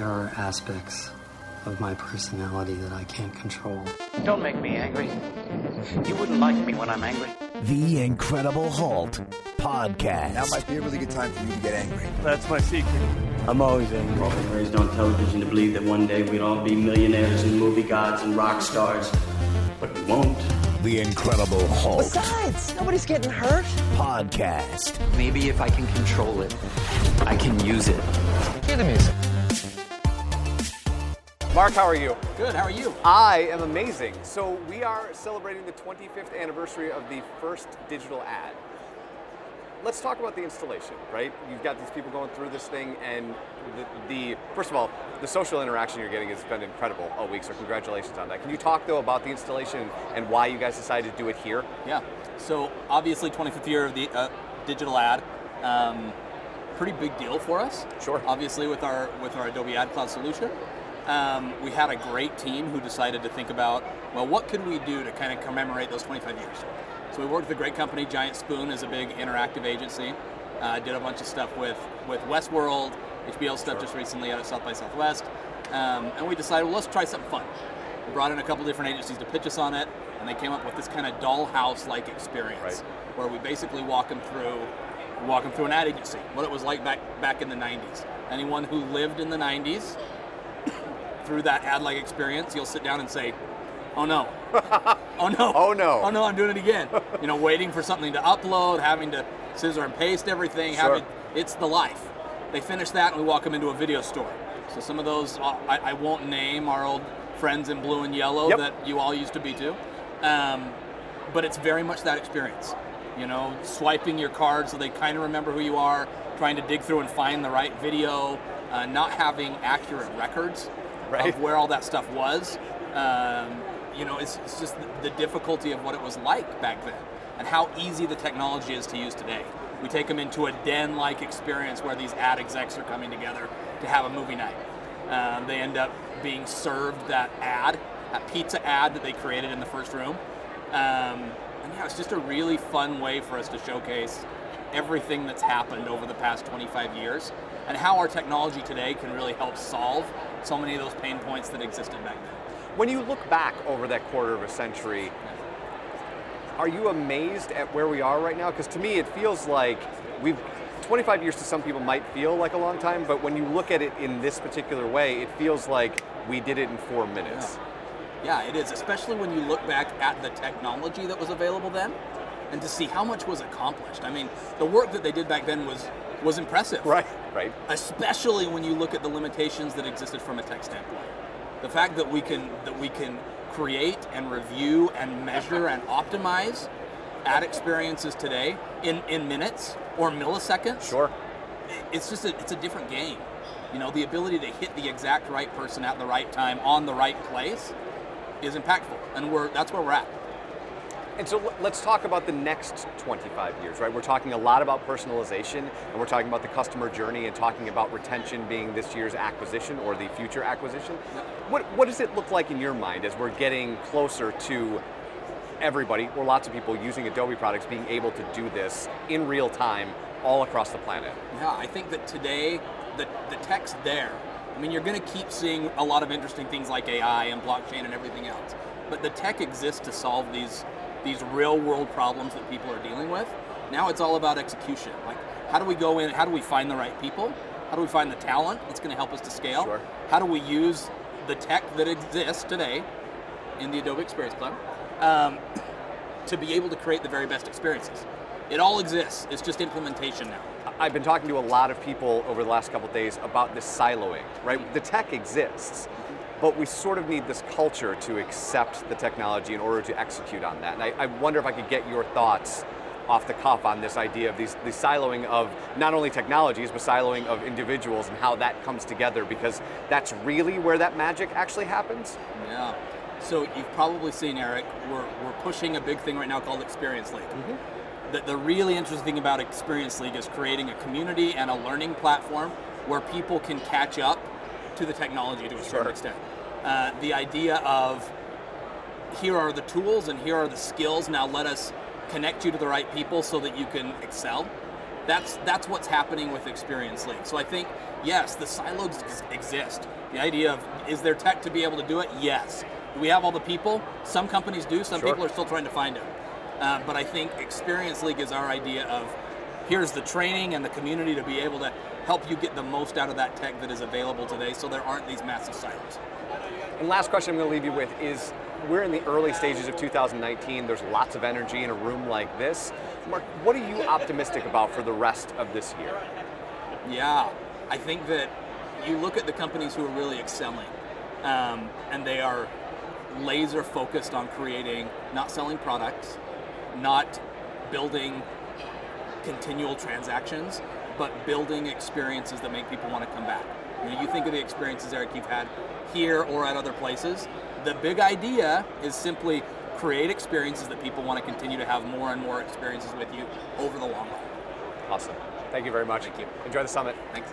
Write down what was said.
There are aspects of my personality that I can't control. Don't make me angry. You wouldn't like me when I'm angry. The Incredible Hulk podcast. Now might be a really good time for you to get angry. That's my secret. I'm always angry. I've been raised on television to believe that one day we'd all be millionaires and movie gods and rock stars. But we won't. The Incredible Hulk Besides, nobody's getting hurt. podcast. Maybe if I can control it, I can use it. Hear the music. Mark, how are you? Good, how are you? I am amazing. So, we are celebrating the 25th anniversary of the first digital ad. Let's talk about the installation, right? You've got these people going through this thing, and the, the first of all, the social interaction you're getting has been incredible all week, so congratulations on that. Can you talk, though, about the installation and why you guys decided to do it here? Yeah. So, obviously, 25th year of the uh, digital ad. Um, pretty big deal for us. Sure. Obviously, with our with our Adobe Ad Cloud solution. Um, we had a great team who decided to think about, well, what could we do to kind of commemorate those 25 years? So we worked with a great company, Giant Spoon is a big interactive agency. Uh, did a bunch of stuff with, with Westworld, HBO stuff just recently out at South by Southwest. Um, and we decided, well, let's try something fun. We brought in a couple different agencies to pitch us on it, and they came up with this kind of dollhouse-like experience, Right. where we basically walk them through, walk them through an ad agency, what it was like back back in the 90s. Anyone who lived in the 90s through that ad-like experience, you'll sit down and say, "Oh no, oh no, Oh, no. oh no, I'm doing it again." you know, waiting for something to upload, having to scissor and paste everything. Sure. Having it's the life. They finish that, and we walk them into a video store. So some of those uh, I, I won't name our old friends in blue and yellow Yep. that you all used to be too, um, but it's very much that experience. You know, swiping your card so they kind of remember who you are, trying to dig through and find the right video, uh, not having accurate records Right. of where all that stuff was. Um, you know, it's, it's just the, difficulty of what it was like back then and how easy the technology is to use today. We take them into a den-like experience where these ad execs are coming together to have a movie night. Um, they end up being served that ad, that pizza ad that they created in the first room. Um, and yeah, it's just a really fun way for us to showcase everything that's happened over the past 25 years and how our technology today can really help solve so many of those pain points that existed back then. When you look back over that quarter of a century, are you amazed at where we are right now? Because to me, it feels like we've 25 years to some people might feel like a long time, but when you look at it in this particular way, it feels like we did it in four minutes. Yeah, it is, especially when you look back at the technology that was available then and to see how much was accomplished. I mean, the work that they did back then was was impressive. Right, right. especially when you look at the limitations that existed from a tech standpoint. The fact that we can that we can create and review and measure and optimize ad experiences today in, in minutes or milliseconds. Sure. It's just a, it's a different game. You know, the ability to hit the exact right person at the right time on the right place is impactful, and we're that's where we're at. And so let's talk about the next 25 years, right? We're talking a lot about personalization and we're talking about the customer journey and talking about retention being this year's acquisition or the future acquisition. What, what does it look like in your mind as we're getting closer to everybody or lots of people using Adobe products being able to do this in real time all across the planet? Yeah, I think that today the, the tech's there. I mean, you're going to keep seeing a lot of interesting things like AI and blockchain and everything else. But the tech exists to solve these these real world problems that people are dealing with. Now it's all about execution. Like, how do we go in? How do we find the right people? How do we find the talent that's going to help us to scale? Sure. How do we use the tech that exists today in the Adobe Experience Cloud um, to be able to create the very best experiences? It all exists. It's just implementation now. I've been talking to a lot of people over the last couple of days about this siloing, right? The tech exists, but we sort of need this culture to accept the technology in order to execute on that. And I, I wonder if I could get your thoughts off the cuff on this idea of these, the siloing of not only technologies, but siloing of individuals and how that comes together, because that's really where that magic actually happens. Yeah. So you've probably seen Eric. We're, we're pushing a big thing right now called Experience League. Mm-hmm. The, the really interesting thing about Experience League is creating a community and a learning platform where people can catch up to the technology to a certain Sure. extent. Uh, the idea of here are the tools and here are the skills. Now let us connect you to the right people so that you can excel. That's that's what's happening with Experience League. So I think yes, the silos ex- exist. The idea of is there tech to be able to do it? Yes. Do we have all the people? Some companies do. Some Sure. people are still trying to find it. Uh, but I think Experience League is our idea of here's the training and the community to be able to help you get the most out of that tech that is available today, so there aren't these massive silos. And last question I'm going to leave you with is we're in the early stages of 2019. There's lots of energy in a room like this. Mark, what are you optimistic about for the rest of this year? Yeah, I think that you look at the companies who are really excelling, um, and they are laser focused on creating, not selling products, not building continual transactions, but building experiences that make people want to come back. You, know, you think of the experiences, Eric, you've had here or at other places. The big idea is simply create experiences that people want to continue to have more and more experiences with you over the long run. Awesome. Thank you very much. Thank you. Enjoy the summit. Thanks.